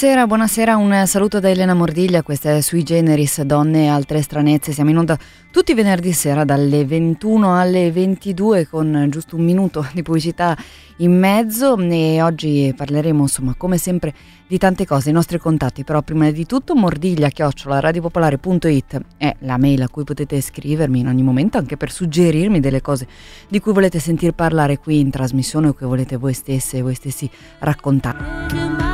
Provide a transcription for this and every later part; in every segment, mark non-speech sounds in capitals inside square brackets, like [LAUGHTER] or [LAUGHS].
Buonasera, buonasera, un saluto da Elena Mordiglia, questa è Sui Generis, Donne e altre stranezze, siamo in onda tutti i venerdì sera dalle 21 alle 22 con giusto un minuto di pubblicità in mezzo e oggi parleremo insomma come sempre di tante cose, i nostri contatti, però prima di tutto mordiglia chiocciola radiopopolare.it è la mail a cui potete scrivermi in ogni momento anche per suggerirmi delle cose di cui volete sentir parlare qui in trasmissione o che volete voi stesse e voi stessi raccontare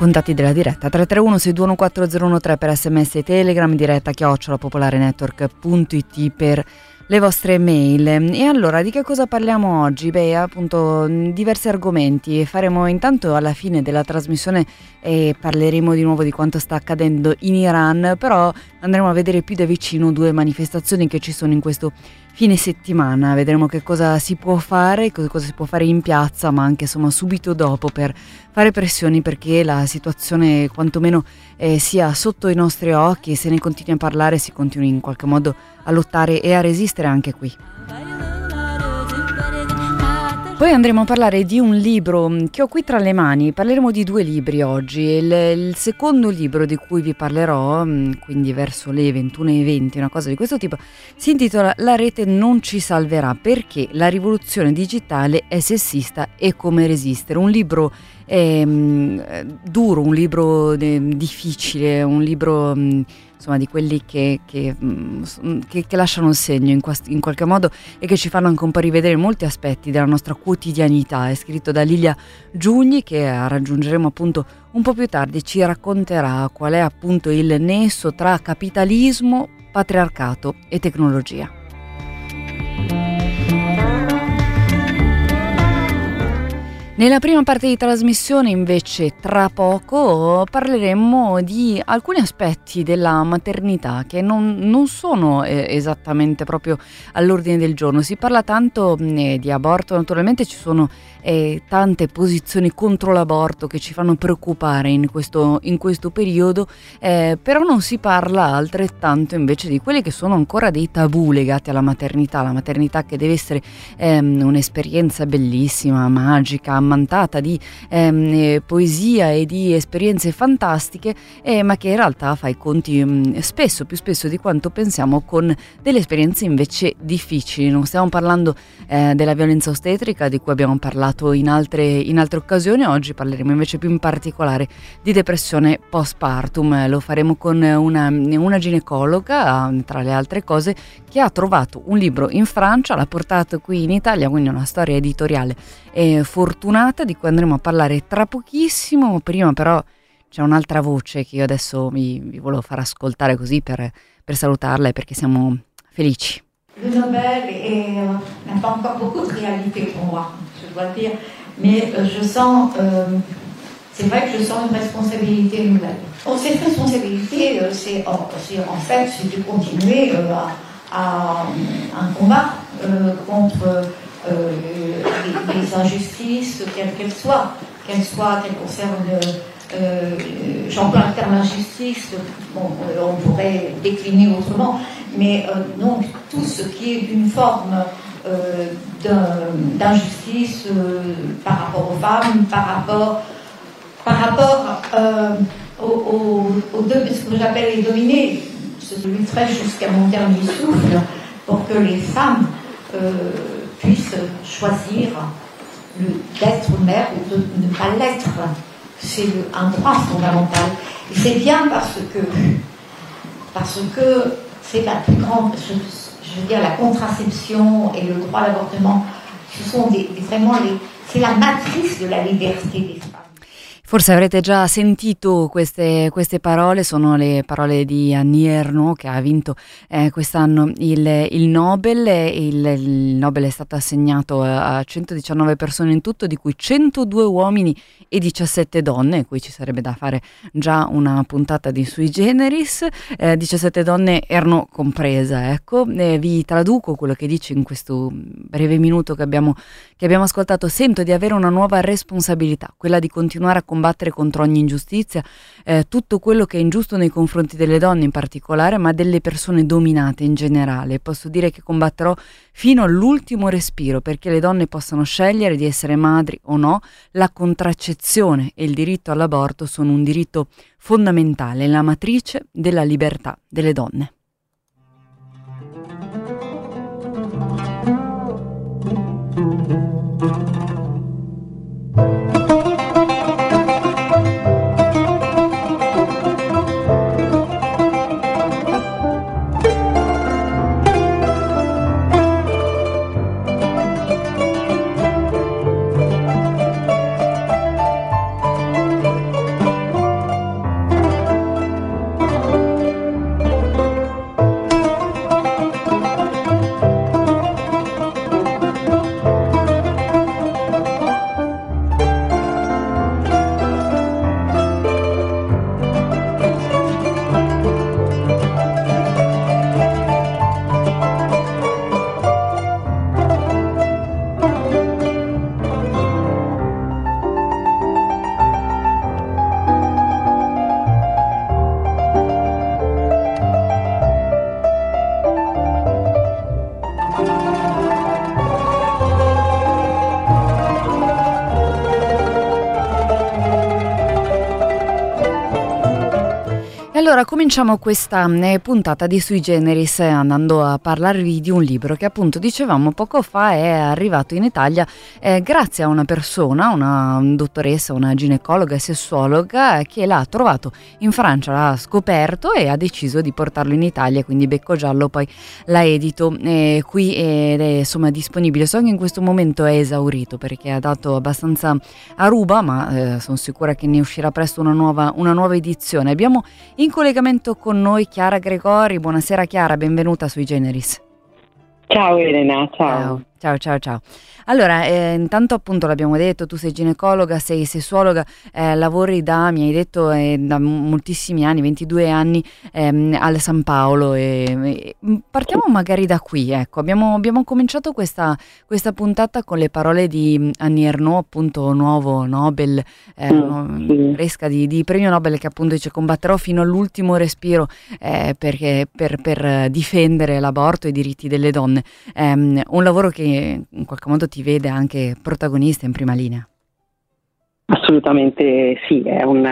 contatti della diretta 331 6214013 per sms e telegram diretta chiocciolapopolarenetwork.it per le vostre mail. E allora di che cosa parliamo oggi? Beh, appunto diversi argomenti. Faremo intanto alla fine della trasmissione e parleremo di nuovo di quanto sta accadendo in Iran, però andremo a vedere più da vicino due manifestazioni che ci sono in questo fine settimana, vedremo che cosa si può fare, cosa si può fare in piazza, ma anche insomma subito dopo per fare pressioni perché la situazione quantomeno eh, sia sotto i nostri occhi e se ne continui a parlare si continui in qualche modo a lottare e a resistere anche qui. Poi andremo a parlare di un libro mm, che ho qui tra le mani, parleremo di due libri oggi. Il, il secondo libro di cui vi parlerò, mm, quindi verso le 21.20, una cosa di questo tipo, si intitola La rete non ci salverà perché la rivoluzione digitale è sessista e come resistere. Un libro eh, duro, un libro eh, difficile, un libro... Mh, insomma, di quelli che, che, mm, che, che lasciano un segno in, quest- in, qualche modo e che ci fanno anche un po' rivedere molti aspetti della nostra quotidianità. È scritto da Lilia Giugni che raggiungeremo appunto un po' più tardi, ci racconterà qual è appunto il nesso tra capitalismo, patriarcato e tecnologia. Nella prima parte di trasmissione invece tra poco parleremo di alcuni aspetti della maternità che non, non sono eh, esattamente proprio all'ordine del giorno. Si parla tanto eh, di aborto, naturalmente ci sono eh, tante posizioni contro l'aborto che ci fanno preoccupare in questo, in questo periodo, eh, però non si parla altrettanto invece di quelli che sono ancora dei tabù legati alla maternità, la maternità che deve essere ehm, un'esperienza bellissima, magica, ammantata di ehm, eh, poesia e di esperienze fantastiche, eh, ma che in realtà fa i conti mh, mm, spesso, più spesso di quanto pensiamo, con delle esperienze invece difficili. Non stiamo parlando eh, della violenza ostetrica di cui abbiamo parlato in altre, in altre occasioni, oggi parleremo invece più in particolare di depressione postpartum. Lo faremo con una, una ginecologa, tra le altre cose, che ha trovato un libro in Francia, l'ha portato qui in Italia, quindi una storia editoriale eh, fortunata di cui andremo a parlare tra pochissimo. Prima però c'è un'altra voce che io adesso vi, vi volevo far ascoltare così per, per salutarla e perché siamo felici. Le Nobel euh, n'a pas encore beaucoup de réalité pour moi, je dois dire, mais euh, je sens, euh, c'est vrai que je sens une responsabilité nouvelle. Bon, cette responsabilité, euh, c'est en, en, fait c'est de continuer euh, à, à, un combat contre les, les, injustices, quelles qu'elles soient, qu'elle soit, qu'elle concerne, euh, j'emploie le terme injustice, bon, on pourrait décliner autrement, mais non, tout ce qui est d'une forme d'injustice par rapport aux femmes, par rapport, par rapport aux, ce que j'appelle les dominés, je lutterai jusqu'à mon dernier souffle pour que les femmes euh, puissent choisir d'être mère ou de ne pas l'être. C'est un droit fondamental. Et c'est bien parce que, parce que c'est la plus grande, je, veux dire, la contraception et le droit à l'avortement, ce sont vraiment les, c'est la matrice de la liberté des femmes. Forse avrete già sentito queste, queste, parole, sono le parole di Annie Ernaux che ha vinto eh, quest'anno il, il Nobel. Il, il, Nobel è stato assegnato a 119 persone in tutto, di cui 102 uomini e 17 donne. Qui ci sarebbe da fare già una puntata di sui generis. Eh, 17 donne erano compresa. Ecco. Eh, vi traduco quello che dice in questo breve minuto che abbiamo, che abbiamo ascoltato. Sento di avere una nuova responsabilità, quella di continuare a combattere combattere contro ogni ingiustizia, eh, tutto quello che è ingiusto nei confronti delle donne in particolare, ma delle persone dominate in generale. Posso dire che combatterò fino all'ultimo respiro perché le donne possano scegliere di essere madri o no. La contraccezione e il diritto all'aborto sono un diritto fondamentale, la matrice della libertà delle donne. Allora cominciamo questa eh, puntata di Sui Generis eh, andando a parlarvi di un libro che appunto dicevamo poco fa è arrivato in Italia eh, grazie a una persona, una dottoressa, una ginecologa e sessuologa che l'ha trovato in Francia, l'ha scoperto e ha deciso di portarlo in Italia, quindi Becco Giallo poi l'ha edito eh, qui ed è insomma disponibile. So che in questo momento è esaurito perché ha dato abbastanza a ruba, ma eh, sono sicura che ne uscirà presto una nuova, una nuova edizione. Abbiamo in collegamento con noi Chiara Gregori. Buonasera Chiara, benvenuta sui Generis. Ciao Elena, ciao. Ciao, ciao, ciao. Allora, eh, intanto appunto l'abbiamo detto, tu sei ginecologa, sei sessuologa, eh, lavori da, mi hai detto, eh, da moltissimi anni, 22 anni ehm, al San Paolo. E, e partiamo magari da qui, ecco, abbiamo, abbiamo cominciato questa, questa, puntata con le parole di Annie Ernaux, appunto nuovo Nobel, eh, mm, fresca di, di, premio Nobel che appunto dice combatterò fino all'ultimo respiro eh, perché, per, per, difendere l'aborto e i diritti delle donne. Ehm, un lavoro che in qualche modo ti vede anche protagonista in prima linea. Assolutamente sì, è un,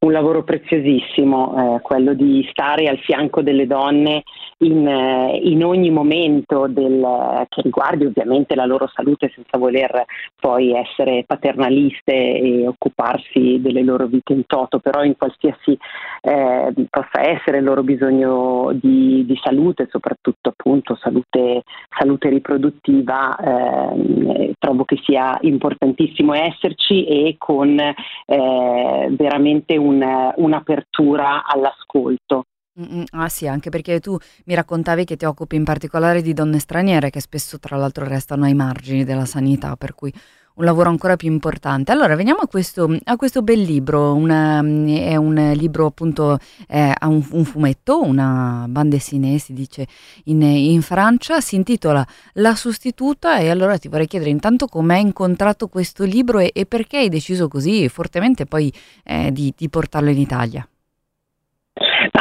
un lavoro preziosissimo, eh, quello di stare al fianco delle donne in, eh, in ogni momento del, che riguardi ovviamente la loro salute senza voler poi essere paternaliste e occuparsi delle loro vite in toto, però in qualsiasi eh, possa essere il loro bisogno di, di salute, soprattutto appunto salute, salute riproduttiva, eh, trovo che sia importantissimo esserci e con eh, veramente un, un'apertura all'ascolto. Ah sì, anche perché tu mi raccontavi che ti occupi in particolare di donne straniere che spesso tra l'altro restano ai margini della sanità, per cui un lavoro ancora più importante. Allora, veniamo a questo, a questo bel libro, una, è un libro appunto, ha un, un, fumetto, una bande dessinée si dice in, in, Francia, si intitola La sostituta e allora ti vorrei chiedere intanto come hai incontrato questo libro e, e perché hai deciso così fortemente poi eh, di, di portarlo in Italia.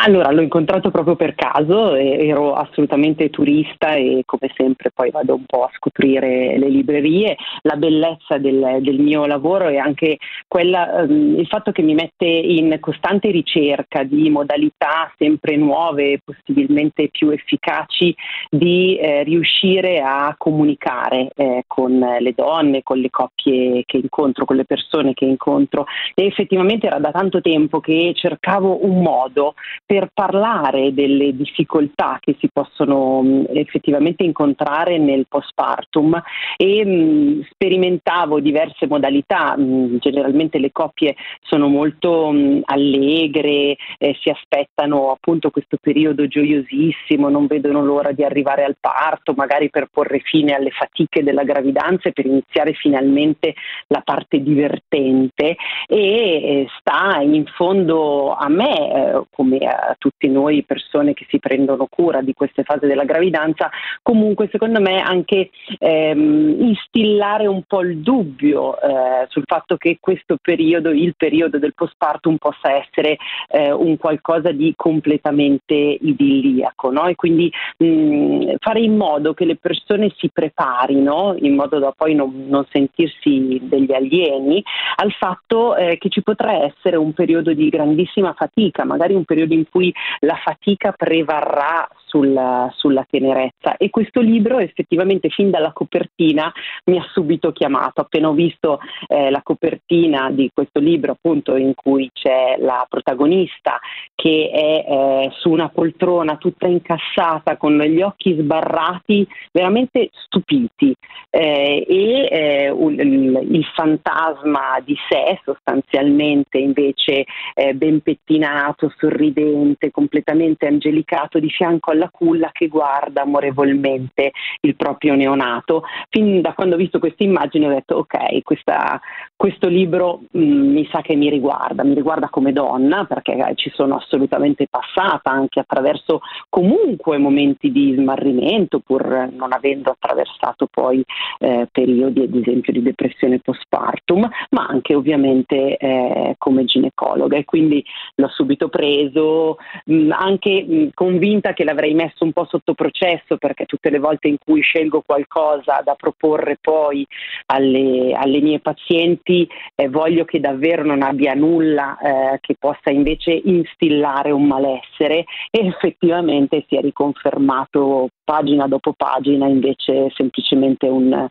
Allora, l'ho incontrato proprio per caso, ero assolutamente turista e come sempre poi vado un po' a scoprire le librerie. La bellezza del, del mio lavoro è anche quella, um, il fatto che mi mette in costante ricerca di modalità sempre nuove, possibilmente più efficaci, di eh, riuscire a comunicare eh, con le donne, con le coppie che incontro, con le persone che incontro. E effettivamente era da tanto tempo che cercavo un modo per parlare delle difficoltà che si possono mh, effettivamente incontrare nel postpartum e mh, sperimentavo diverse modalità, mh, generalmente le coppie sono molto allegre, eh, si aspettano appunto questo periodo gioiosissimo, non vedono l'ora di arrivare al parto, magari per porre fine alle fatiche della gravidanza e per iniziare finalmente la parte divertente e eh, sta in fondo a me eh, come a tutti noi persone che si prendono cura di queste fasi della gravidanza, comunque secondo me anche ehm, instillare un po' il dubbio eh, sul fatto che questo periodo, il periodo del postpartum possa essere eh, un qualcosa di completamente idilliaco no? e quindi mh, fare in modo che le persone si preparino in modo da poi non, non sentirsi degli alieni al fatto eh, che ci potrà essere un periodo di grandissima fatica, magari un periodo in cui la fatica prevarrà sulla, sulla, tenerezza. E questo libro effettivamente fin dalla copertina mi ha subito chiamato, appena ho visto eh, la copertina di questo libro appunto in cui c'è la protagonista che è eh, su una poltrona tutta incassata con gli occhi sbarrati, veramente stupiti. Eh, e eh, il, il, fantasma di sé sostanzialmente invece eh, ben pettinato, sorridente, completamente angelicato di fianco alla culla che guarda amorevolmente il proprio neonato. Fin da quando ho visto questa immagine ho detto ok, questa, questo libro mh, mm, mi sa che mi riguarda, mi riguarda come donna perché ci sono assolutamente passata anche attraverso comunque momenti di smarrimento pur non avendo attraversato poi eh, periodi ad esempio di depressione postpartum, ma anche ovviamente eh, come ginecologa. E quindi l'ho subito preso, mh, mm, anche mh, mm, convinta che l'avrei messo un po' sotto processo perché tutte le volte in cui scelgo qualcosa da proporre poi alle, alle mie pazienti eh, voglio che davvero non abbia nulla eh, che possa invece instillare un malessere e effettivamente si è riconfermato pagina dopo pagina invece semplicemente un,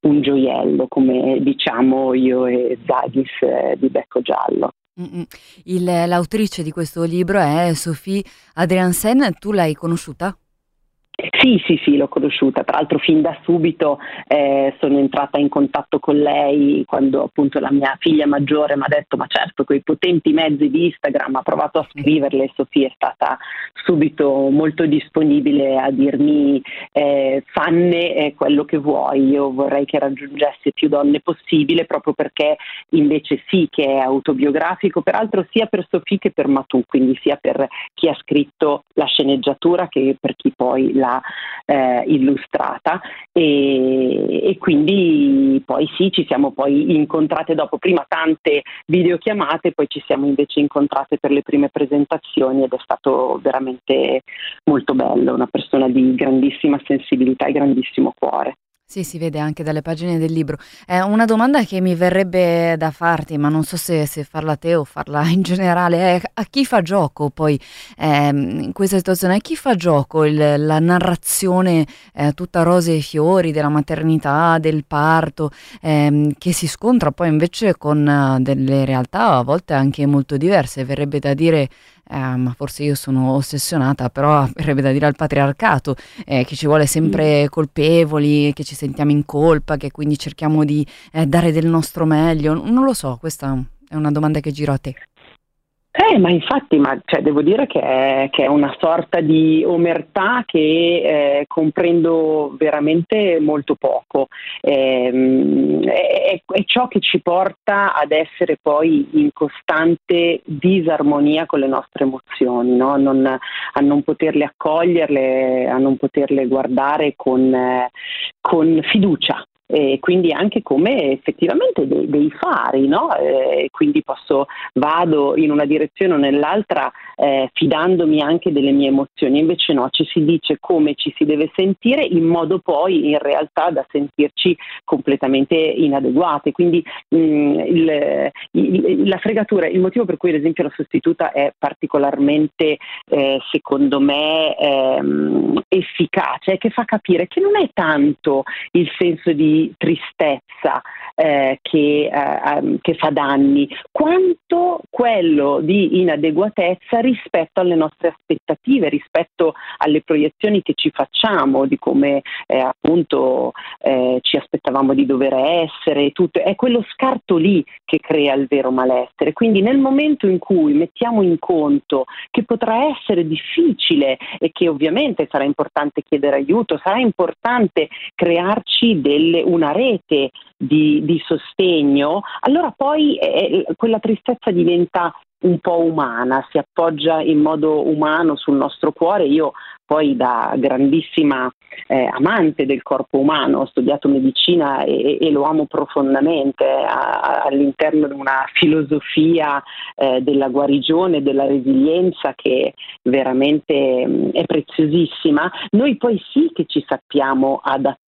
un gioiello come diciamo io e Zagis eh, di Becco Giallo. Il, l'autrice di questo libro è Sophie Adriansen, tu l'hai conosciuta? Sì, sì, sì, l'ho conosciuta, tra l'altro fin da subito eh, sono entrata in contatto con lei quando appunto la mia figlia maggiore mi ha detto ma certo quei potenti mezzi di Instagram ha provato a scriverle e Sofia è stata subito molto disponibile a dirmi eh, fanne eh, quello che vuoi, io vorrei che raggiungesse più donne possibile proprio perché invece sì che è autobiografico, peraltro sia per Sofia che per Matù, quindi sia per chi ha scritto la sceneggiatura che per chi poi l'ha l'ha eh, illustrata. E, e, quindi poi sì ci siamo poi incontrate dopo. Prima tante videochiamate poi ci siamo invece incontrate per le prime presentazioni ed è stato veramente molto bello una persona di grandissima sensibilità e grandissimo cuore sì, si vede anche dalle pagine del libro. È una domanda che mi verrebbe da farti, ma non so se, se farla a te o farla in generale. È a chi fa gioco poi ehm, in questa situazione? A chi fa gioco il, la narrazione eh, tutta rose e fiori della maternità, del parto, ehm, che si scontra poi invece con uh, delle realtà a volte anche molto diverse? Verrebbe da dire eh, ma forse io sono ossessionata, però [LAUGHS] verrebbe da dire al patriarcato, eh, che ci vuole sempre mm. colpevoli, che ci sentiamo in colpa, che quindi cerchiamo di eh, dare del nostro meglio. Non lo so, questa è una domanda che giro a te. Eh, ma infatti, ma, cioè, devo dire che è, che è, una sorta di omertà che eh, comprendo veramente molto poco. Eh, è, è, ciò che ci porta ad essere poi in costante disarmonia con le nostre emozioni, no? non, a non poterle accoglierle, a non poterle guardare con, eh, con fiducia e quindi anche come effettivamente dei, dei fari, no? eh, quindi posso, vado in una direzione o nell'altra eh, fidandomi anche delle mie emozioni, invece no, ci si dice come ci si deve sentire in modo poi in realtà da sentirci completamente inadeguate, quindi mh, mm, il, il, la fregatura, il motivo per cui ad esempio la sostituta è particolarmente eh, secondo me ehm, efficace è che fa capire che non è tanto il senso di tristezza eh, che, eh, che, fa danni, quanto quello di inadeguatezza rispetto alle nostre aspettative, rispetto alle proiezioni che ci facciamo di come eh, appunto eh, ci aspettavamo di dover essere, tutto. è quello scarto lì che crea il vero malessere. Quindi nel momento in cui mettiamo in conto che potrà essere difficile e che ovviamente sarà importante chiedere aiuto, sarà importante crearci delle una rete di, di sostegno, allora poi eh, quella tristezza diventa un po' umana, si appoggia in modo umano sul nostro cuore. Io poi da grandissima eh, amante del corpo umano, ho studiato medicina e, e lo amo profondamente a, all'interno di una filosofia eh, della guarigione, della resilienza che veramente mh, è preziosissima. Noi poi sì che ci sappiamo adattare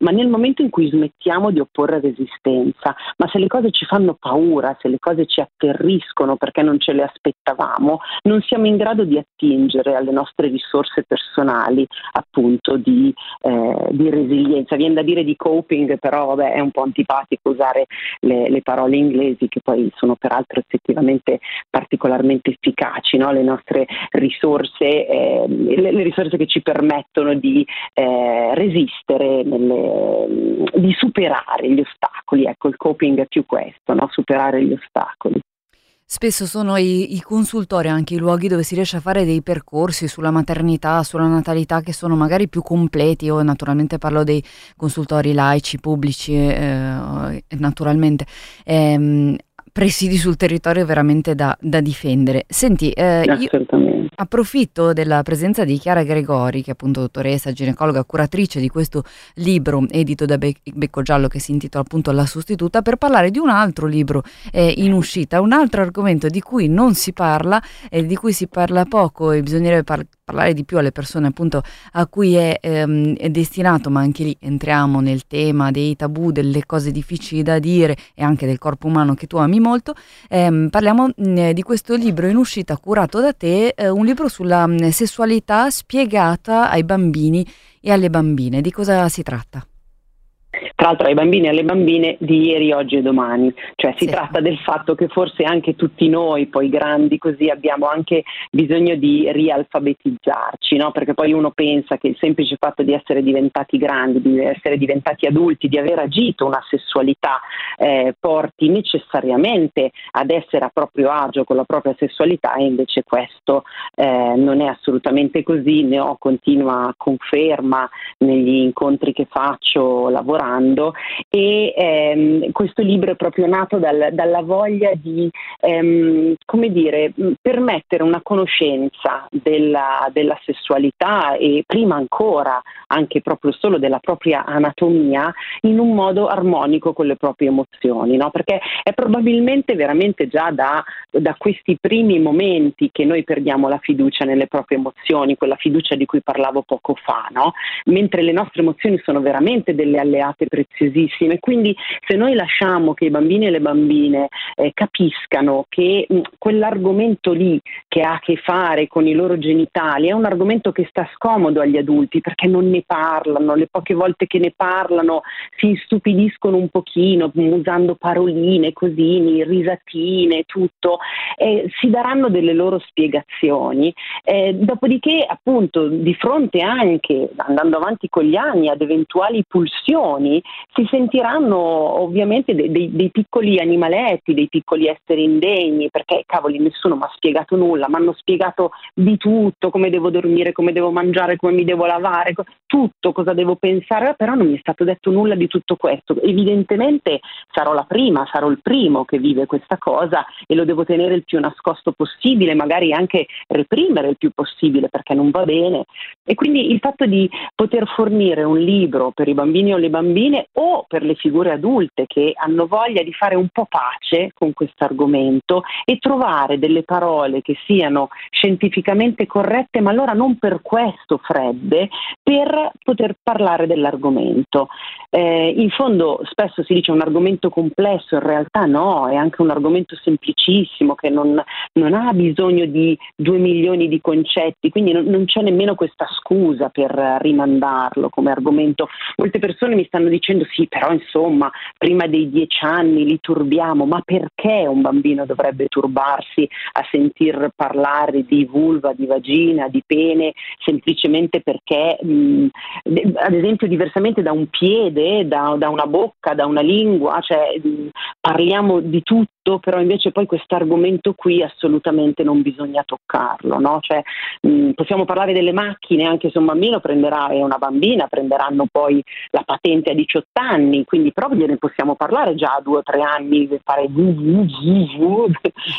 ma nel momento in cui smettiamo di opporre resistenza, ma se le cose ci fanno paura, se le cose ci atterriscono perché non ce le aspettavamo, non siamo in grado di attingere alle nostre risorse personali appunto di, eh, di resilienza. Viene da dire di coping, però vabbè, è un po' antipatico usare le, le, parole inglesi che poi sono peraltro effettivamente particolarmente efficaci, no? le nostre risorse, eh, le, le, risorse che ci permettono di eh, resistere, nelle, di superare gli ostacoli. Ecco, il coping è più questo, no? superare gli ostacoli. Spesso sono i, i, consultori anche i luoghi dove si riesce a fare dei percorsi sulla maternità, sulla natalità che sono magari più completi. Io naturalmente parlo dei consultori laici, pubblici, eh, naturalmente. Eh, presidi sul territorio veramente da, da difendere. Senti, eh, io approfitto della presenza di Chiara Gregori, che è appunto dottoressa, ginecologa, curatrice di questo libro edito da Be- Becco Giallo che si intitola appunto La sostituta, per parlare di un altro libro eh, in uscita, un altro argomento di cui non si parla e di cui si parla poco e bisognerebbe par- parlare di più alle persone appunto a cui è, ehm, è, destinato, ma anche lì entriamo nel tema dei tabù, delle cose difficili da dire e anche del corpo umano che tu ami molto. Ehm, parliamo mm, di questo libro in uscita curato da te, eh, un libro sulla mm, sessualità spiegata ai bambini e alle bambine. Di cosa si tratta? Tra l'altro ai bambini e alle bambine di ieri, oggi e domani, cioè si sì. tratta del fatto che forse anche tutti noi, poi grandi così, abbiamo anche bisogno di rialfabetizzarci, no? perché poi uno pensa che il semplice fatto di essere diventati grandi, di essere diventati adulti, di aver agito una sessualità eh, porti necessariamente ad essere a proprio agio con la propria sessualità e invece questo eh, non è assolutamente così, ne ho continua conferma negli incontri che faccio lavorando lavorando e ehm, questo libro è proprio nato dal, dalla voglia di ehm, come dire, permettere una conoscenza della, della sessualità e prima ancora anche proprio solo della propria anatomia in un modo armonico con le proprie emozioni, no? perché è probabilmente veramente già da, da questi primi momenti che noi perdiamo la fiducia nelle proprie emozioni, quella fiducia di cui parlavo poco fa, no? mentre le nostre emozioni sono veramente delle alleate preziosissime. Quindi se noi lasciamo che i bambini e le bambine eh, capiscano che mh, quell'argomento lì che ha a che fare con i loro genitali è un argomento che sta scomodo agli adulti perché non ne parlano, le poche volte che ne parlano si istupidiscono un pochino usando paroline così, risatine, tutto, eh, si daranno delle loro spiegazioni. Eh, dopodiché appunto di fronte anche, andando avanti con gli anni, ad eventuali pulsioni bambini si sentiranno ovviamente dei, dei, dei piccoli animaletti, dei piccoli esseri indegni, perché cavoli nessuno mi ha spiegato nulla, mi hanno spiegato di tutto, come devo dormire, come devo mangiare, come mi devo lavare, tutto cosa devo pensare, però non mi è stato detto nulla di tutto questo. Evidentemente sarò la prima, sarò il primo che vive questa cosa e lo devo tenere il più nascosto possibile, magari anche reprimere il più possibile perché non va bene. E quindi il fatto di poter fornire un libro per i bambini o le bambine o per le figure adulte che hanno voglia di fare un po' pace con questo argomento e trovare delle parole che siano scientificamente corrette, ma allora non per questo fredde, per poter parlare dell'argomento. Eh, in fondo spesso si dice un argomento complesso, in realtà no, è anche un argomento semplicissimo che non, non ha bisogno di due milioni di concetti, quindi non, non c'è nemmeno questa scusa per rimandarlo come argomento. Molte persone mi stanno dicendo sì, però insomma, prima dei dieci anni li turbiamo, ma perché un bambino dovrebbe turbarsi a sentir parlare di vulva, di vagina, di pene, semplicemente perché, mh, ad esempio, diversamente da un piede, da, da una bocca, da una lingua, cioè, mh, parliamo di tutto tutto, però invece poi questo argomento qui assolutamente non bisogna toccarlo, no? cioè, mh, possiamo parlare delle macchine anche se un bambino prenderà e una bambina prenderanno poi la patente a 18 anni, quindi però gliene possiamo parlare già a 2 o 3 anni, fare [LAUGHS]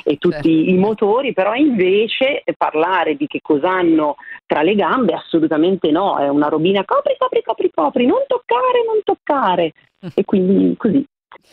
e tutti certo. i motori, però invece parlare di che cosa hanno tra le gambe assolutamente no, è una robina copri, copri, copri, copri, non toccare, non toccare. E quindi così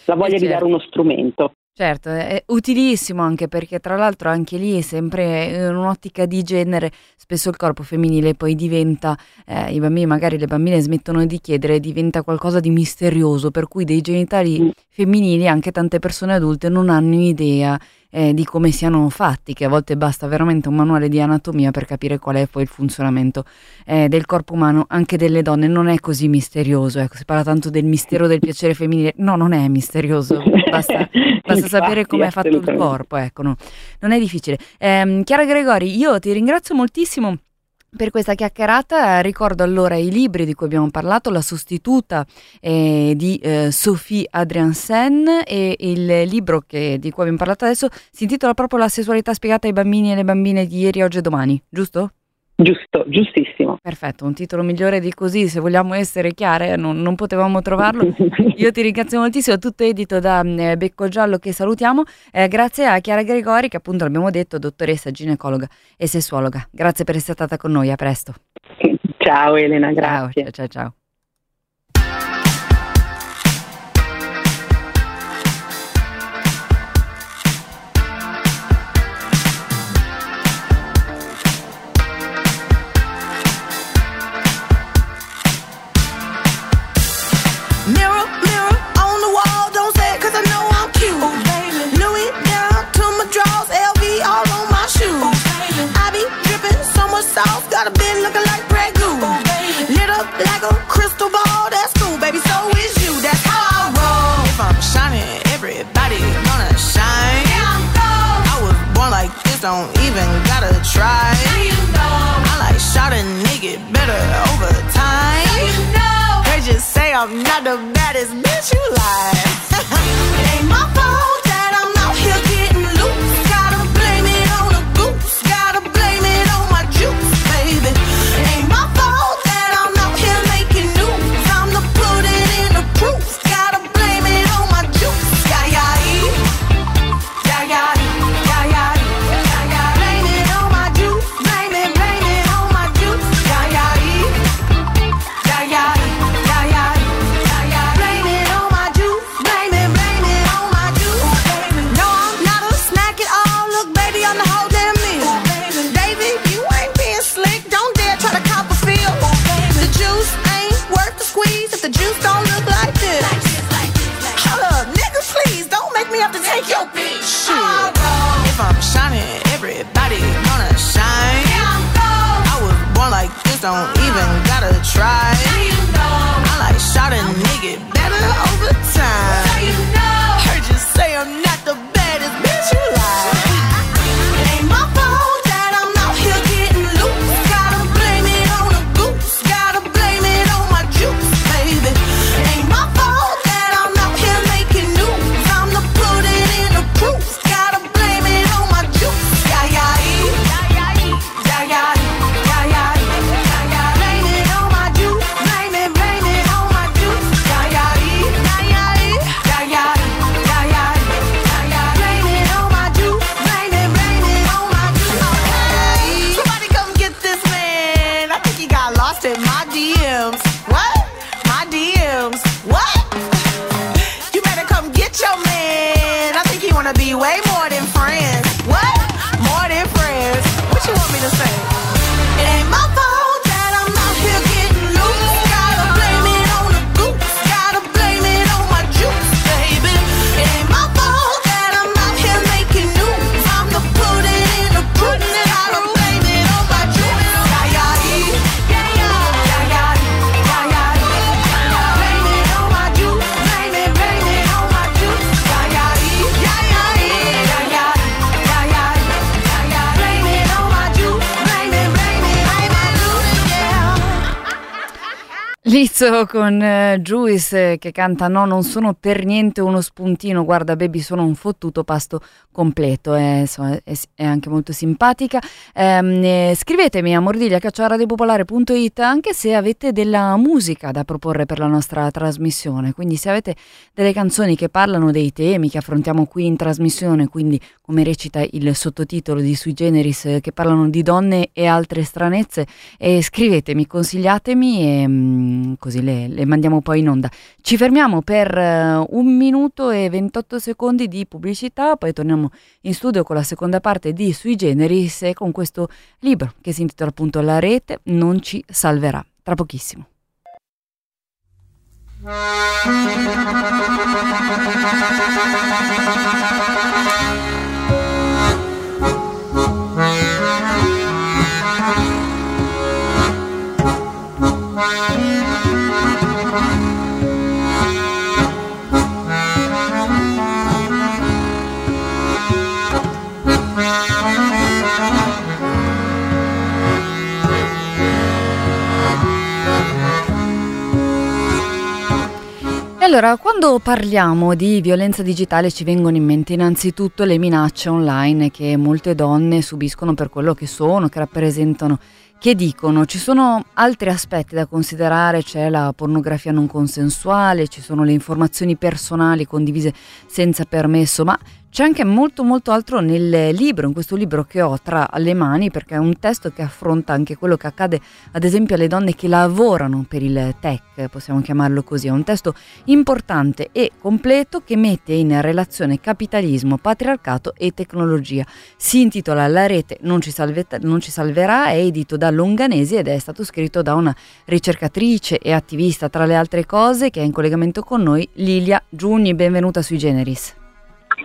la voglia certo. di dare uno strumento. Certo, è utilissimo anche perché tra l'altro anche lì sempre in un'ottica di genere spesso il corpo femminile poi diventa, eh, i bambini magari le bambine smettono di chiedere, diventa qualcosa di misterioso per cui dei genitali mm. femminili anche tante persone adulte non hanno idea eh, di come siano fatti, che a volte basta veramente un manuale di anatomia per capire qual è poi il funzionamento eh, del corpo umano, anche delle donne, non è così misterioso, ecco, si parla tanto del mistero del piacere femminile, no, non è misterioso, basta, [LAUGHS] basta sapere come è fatto il corpo, ecco, no, non è difficile. Eh, Chiara Gregori, io ti ringrazio moltissimo per questa chiacchierata ricordo allora i libri di cui abbiamo parlato, La sostituta eh, di eh, Sophie Adriansen e il libro che, di cui abbiamo parlato adesso si intitola proprio La sessualità spiegata ai bambini e alle bambine di ieri, oggi e domani, giusto? Giusto, giustissimo. Perfetto, un titolo migliore di così, se vogliamo essere chiare, non, non potevamo trovarlo. [LAUGHS] Io ti ringrazio moltissimo, tutto edito da eh, Becco Giallo che salutiamo, eh, grazie a Chiara Gregori che appunto l'abbiamo detto, dottoressa ginecologa e sessuologa. Grazie per essere stata con noi, a presto. Ciao Elena, grazie. Ciao, ciao, ciao. like a crystal ball. That's cool, baby. So is you. That's how I roll. If I'm shining, everybody gonna shine. Yeah, I'm gold. I was born like this, don't even gotta try. Now you know. I like shot a nigga better over time. Now you know. They just say I'm not the baddest bitch you like. it ain't my So Con uh, Juice che canta No, non sono per niente uno spuntino, guarda baby, sono un fottuto pasto completo, è, insomma, è, è anche molto simpatica. Ehm, eh, scrivetemi a mordiglia.it anche se avete della musica da proporre per la nostra trasmissione, quindi se avete delle canzoni che parlano dei temi che affrontiamo qui in trasmissione, quindi come recita il sottotitolo di Sui Generis, che parlano di donne e altre stranezze, eh, scrivetemi, consigliatemi e... Mm, così le, le, mandiamo poi in onda. Ci fermiamo per uh, un minuto e 28 secondi di pubblicità, poi torniamo in studio con la seconda parte di Sui Generis e con questo libro che si intitola appunto La rete non ci salverà. Tra pochissimo. Allora, quando parliamo di violenza digitale ci vengono in mente innanzitutto le minacce online che molte donne subiscono per quello che sono, che rappresentano, che dicono. Ci sono altri aspetti da considerare, c'è la pornografia non consensuale, ci sono le informazioni personali condivise senza permesso, ma c'è anche molto molto altro nel libro, in questo libro che ho tra le mani, perché è un testo che affronta anche quello che accade ad esempio alle donne che lavorano per il tech, possiamo chiamarlo così. È un testo importante e completo che mette in relazione capitalismo, patriarcato e tecnologia. Si intitola La rete non ci, salvet- non ci salverà, è edito da Longanesi ed è stato scritto da una ricercatrice e attivista, tra le altre cose, che è in collegamento con noi, Lilia Giugni. Benvenuta sui Generis.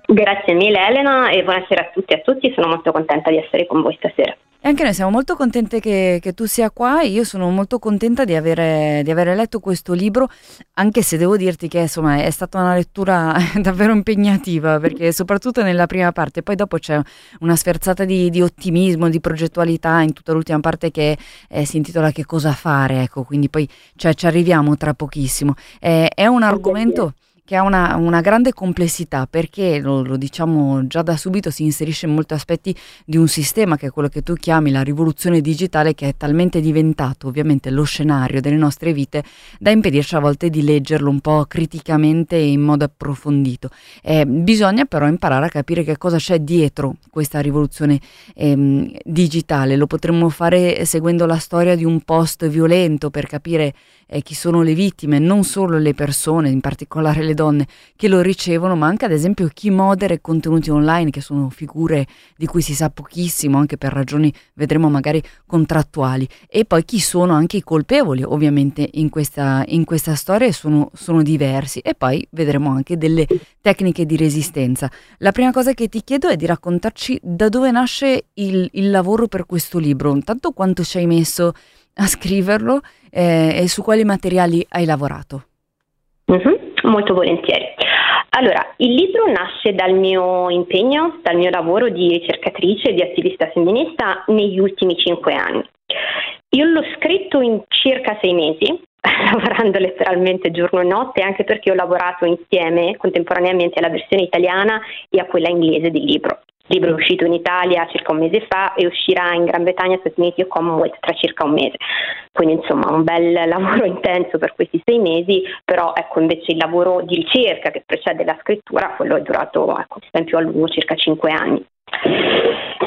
Grazie mille Elena e buonasera a tutti e a tutti, sono molto contenta di essere con voi stasera. E anche noi siamo molto contente che, che, tu sia qua io sono molto contenta di avere, di avere, letto questo libro, anche se devo dirti che insomma è stata una lettura [LAUGHS] davvero impegnativa, perché soprattutto nella prima parte, poi dopo c'è una sferzata di, di ottimismo, di progettualità in tutta l'ultima parte che eh, si intitola Che cosa fare, ecco, quindi poi cioè, ci arriviamo tra pochissimo. Eh, è un argomento che ha una, una, grande complessità perché, lo, lo, diciamo già da subito, si inserisce in molti aspetti di un sistema che è quello che tu chiami la rivoluzione digitale che è talmente diventato ovviamente lo scenario delle nostre vite da impedirci a volte di leggerlo un po' criticamente e in modo approfondito. Eh, bisogna però imparare a capire che cosa c'è dietro questa rivoluzione ehm, digitale, lo potremmo fare seguendo la storia di un post violento per capire eh, chi sono le vittime, non solo le persone, in particolare le donne che lo ricevono, ma anche ad esempio chi modera contenuti online, che sono figure di cui si sa pochissimo, anche per ragioni, vedremo magari, contrattuali. E poi chi sono anche i colpevoli, ovviamente, in questa, in questa storia sono, sono diversi. E poi vedremo anche delle tecniche di resistenza. La prima cosa che ti chiedo è di raccontarci da dove nasce il, il lavoro per questo libro, intanto quanto ci hai messo a scriverlo eh, e su quali materiali hai lavorato? Mm-hmm, molto volentieri. Allora, il libro nasce dal mio impegno, dal mio lavoro di ricercatrice e di attivista femminista negli ultimi cinque anni. Io l'ho scritto in circa sei mesi, [LAUGHS] lavorando letteralmente giorno e notte, anche perché ho lavorato insieme contemporaneamente alla versione italiana e a quella inglese del libro. Libro è uscito in Italia circa un mese fa e uscirà in Gran Bretagna, Stati Uniti e Commonwealth tra circa un mese. Quindi insomma un bel [LAUGHS] lavoro intenso per questi sei mesi, però ecco invece il lavoro di ricerca che precede la scrittura, quello è durato ecco, più a lungo, circa cinque anni.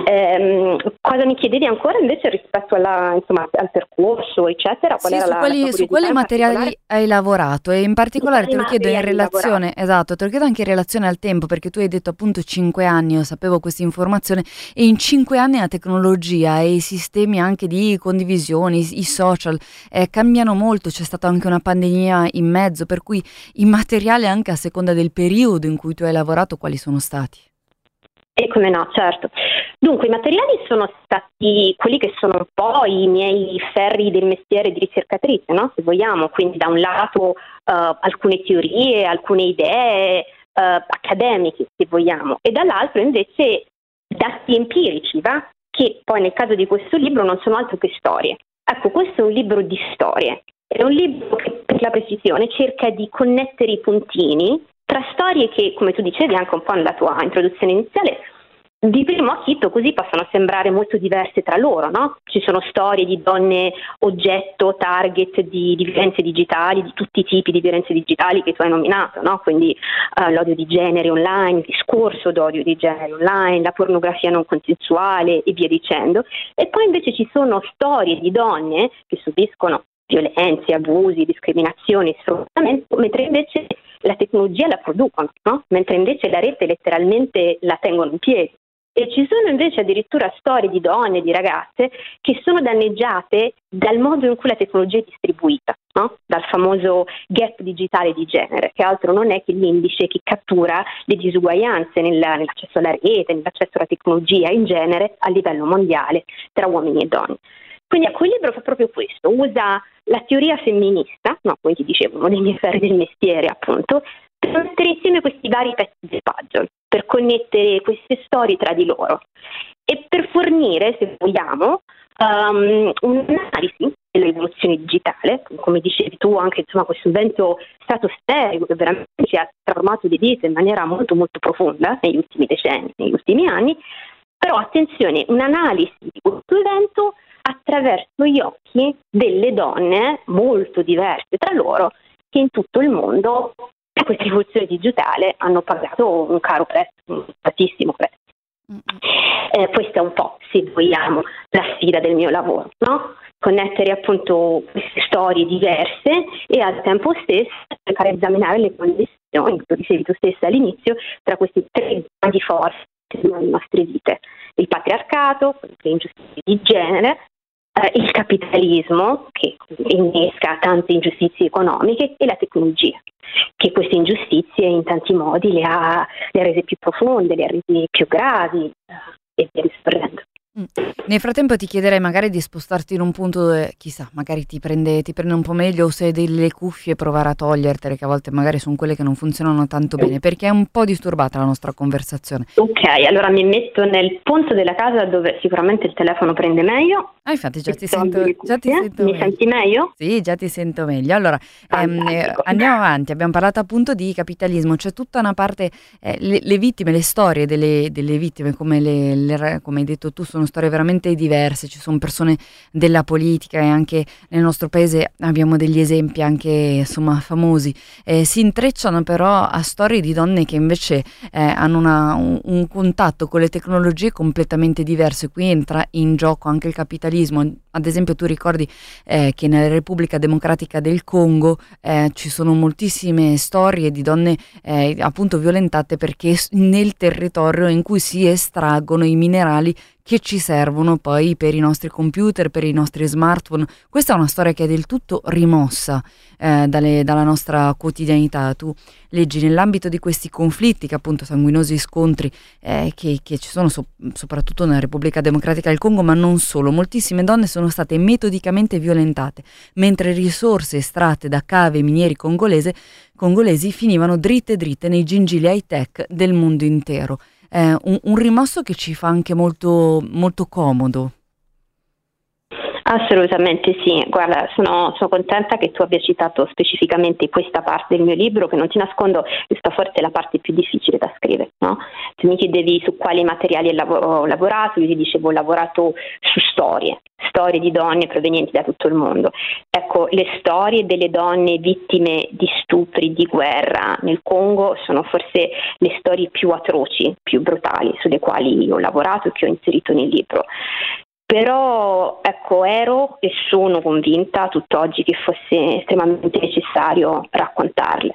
Eh, cosa mi chiedevi ancora invece rispetto alla, insomma, al percorso, eccetera? Sì, su, la, quali, la su quali materiali hai lavorato e in particolare te lo chiedo in relazione, esatto, te lo chiedo anche in relazione al tempo perché tu hai detto appunto cinque anni, io sapevo questa informazione e in cinque anni la tecnologia e i sistemi anche di condivisione, i, i social eh, cambiano molto, c'è stata anche una pandemia in mezzo, per cui i materiali anche a seconda del periodo in cui tu hai lavorato quali sono stati? E come no, certo. Dunque, i materiali sono stati quelli che sono un po' i miei ferri del mestiere di ricercatrice, no? se vogliamo, quindi da un lato uh, alcune teorie, alcune idee uh, accademiche, se vogliamo, e dall'altro invece dati empirici, va? che poi nel caso di questo libro non sono altro che storie. Ecco, questo è un libro di storie, è un libro che per la precisione, cerca di connettere i puntini tra storie che, come tu dicevi anche un po' nella tua introduzione iniziale, di primo acchito così possono sembrare molto diverse tra loro, no? Ci sono storie di donne oggetto, target di, di, violenze digitali, di tutti i tipi di violenze digitali che tu hai nominato, no? Quindi uh, l'odio di genere online, il discorso d'odio di genere online, la pornografia non consensuale e via dicendo. E poi invece ci sono storie di donne che subiscono violenze, abusi, discriminazioni, sfruttamento, mentre invece la tecnologia la producono, no? mentre invece la rete letteralmente la tengono in piedi. E ci sono invece addirittura storie di donne, di ragazze che sono danneggiate dal modo in cui la tecnologia è distribuita, no? dal famoso gap digitale di genere, che altro non è che l'indice che cattura le disuguaglianze nella, nell'accesso alla rete, nell'accesso alla tecnologia in genere a livello mondiale tra uomini e donne. Quindi ecco, il libro fa proprio questo, usa la teoria femminista, no, come ti dicevo, uno dei miei ferri del mestiere appunto, per mettere insieme questi vari pezzi del puzzle per connettere queste storie tra di loro e per fornire, se vogliamo, um, un'analisi dell'evoluzione digitale, come dicevi tu, anche insomma, questo evento stratosferico che veramente ci ha trasformato le vite in maniera molto molto profonda negli ultimi decenni, negli ultimi anni, però attenzione, un'analisi di questo evento attraverso gli occhi delle donne molto diverse tra loro che in tutto il mondo per questa rivoluzione digitale hanno pagato un caro prezzo, un altissimo prezzo. Eh, questa è un po', se vogliamo, la sfida del mio lavoro, no? connettere appunto queste storie diverse e al tempo stesso cercare di esaminare le condizioni, tu dicevi tu stessa all'inizio, tra queste tre grandi forze delle nostre vite, il patriarcato, le ingiustizie di genere eh, il capitalismo che innesca tante ingiustizie economiche e la tecnologia che queste ingiustizie in tanti modi le ha, le ha rese più profonde, le ha rese più gravi eh, e via discorrendo. Mm. Nel frattempo ti chiederei magari di spostarti in un punto dove, chissà, magari ti prende, ti prende un po' meglio o se hai delle cuffie provare a togliertele, che a volte magari sono quelle che non funzionano tanto bene, perché è un po' disturbata la nostra conversazione. Ok, allora mi metto nel punto della casa dove sicuramente il telefono prende meglio. Ah, infatti già ti sento, già ti sento Mi meglio. senti meglio? Sì, già ti sento meglio. Allora, ehm, eh, andiamo avanti, abbiamo parlato appunto di capitalismo, c'è tutta una parte, eh, le, le, vittime, le storie delle, delle vittime, come, le, le, come hai detto tu, sono storie veramente diverse, ci sono persone della politica e anche nel nostro paese abbiamo degli esempi anche insomma famosi, eh, si intrecciano però a storie di donne che invece eh, hanno una, un, un, contatto con le tecnologie completamente diverse, qui entra in gioco anche il capitalismo, ad esempio tu ricordi eh, che nella Repubblica Democratica del Congo eh, ci sono moltissime storie di donne eh, appunto violentate perché nel territorio in cui si estraggono i minerali che ci servono poi per i nostri computer, per i nostri smartphone. Questa è una storia che è del tutto rimossa eh, dalle, dalla nostra quotidianità. Tu leggi nell'ambito di questi conflitti, che appunto sanguinosi scontri eh, che, che, ci sono so, soprattutto nella Repubblica Democratica del Congo, ma non solo, moltissime donne sono state metodicamente violentate, mentre risorse estratte da cave minieri congolese, congolesi finivano dritte dritte nei gingilli high tech del mondo intero eh, un, un, rimosso che ci fa anche molto, molto comodo. Assolutamente sì, guarda, sono, sono, contenta che tu abbia citato specificamente questa parte del mio libro, che non ti nascondo, questa forse è la parte più difficile da scrivere. No? Tu mi chiedevi su quali materiali ho lavorato, io ti dicevo ho lavorato su storie, storie di donne provenienti da tutto il mondo. Ecco, le storie delle donne vittime di stupri, di guerra nel Congo sono forse le storie più atroci, più brutali sulle quali ho lavorato e che ho inserito nel libro. Però ecco, ero e sono convinta tutt'oggi che fosse estremamente necessario raccontarle.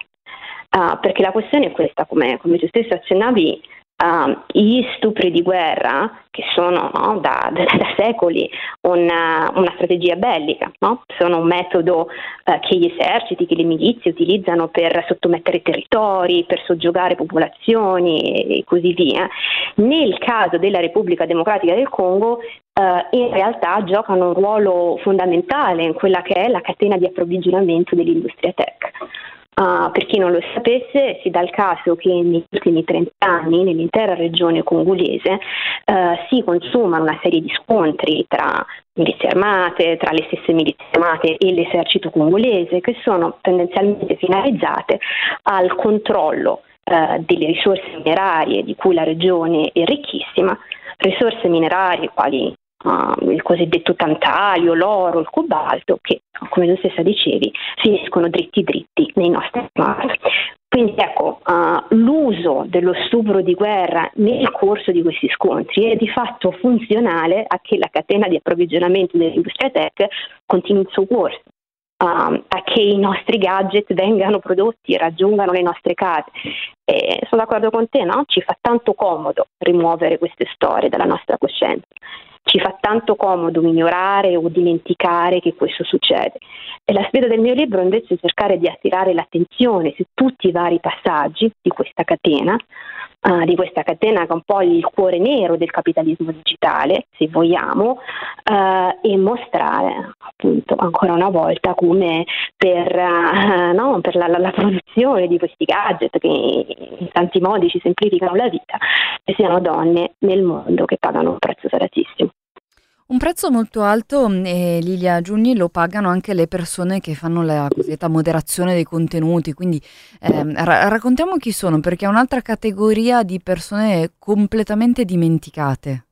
Uh, perché la questione è questa, come, come tu stesso accennavi, uh, gli stupri di guerra, che sono no, da, da, da, secoli una, una strategia bellica, no? sono un metodo uh, che gli eserciti, che le milizie utilizzano per sottomettere territori, per soggiogare popolazioni e così via. Nel caso della Repubblica Democratica del Congo Uh, in realtà giocano un ruolo fondamentale in quella che è la catena di approvvigionamento dell'industria tech. Uh, per chi non lo sapesse, si dà il caso che negli ultimi 30 anni nell'intera regione congolese uh, si consumano una serie di scontri tra milizie armate, tra le stesse milizie armate e l'esercito congolese, che sono tendenzialmente finalizzate al controllo uh, delle risorse minerarie di cui la regione è ricchissima, risorse minerarie quali uh, il cosiddetto tantalio, l'oro, il cobalto, che come tu stessa dicevi finiscono dritti dritti nei nostri mari. Quindi ecco, uh, l'uso dello stupro di guerra nel corso di questi scontri è di fatto funzionale a che la catena di approvvigionamento dell'industria tech continui il suo corso. Uh, a che i nostri gadget vengano prodotti e raggiungano le nostre case. E sono d'accordo con te, no? Ci fa tanto comodo rimuovere queste storie dalla nostra coscienza ci fa tanto comodo ignorare o dimenticare che questo succede. E la sfida del mio libro invece è cercare di attirare l'attenzione su tutti i vari passaggi di questa catena, uh, di questa catena che è un po' il cuore nero del capitalismo digitale, se vogliamo, uh, e mostrare appunto ancora una volta come per, uh, no, per la, la, la, produzione di questi gadget che in tanti modi ci semplificano la vita, ci siano donne nel mondo che pagano un prezzo salatissimo. Un prezzo molto alto, mm, e Lilia Giugni, lo pagano anche le persone che fanno la cosiddetta moderazione dei contenuti, quindi eh, ra- raccontiamo chi sono, perché è un'altra categoria di persone completamente dimenticate.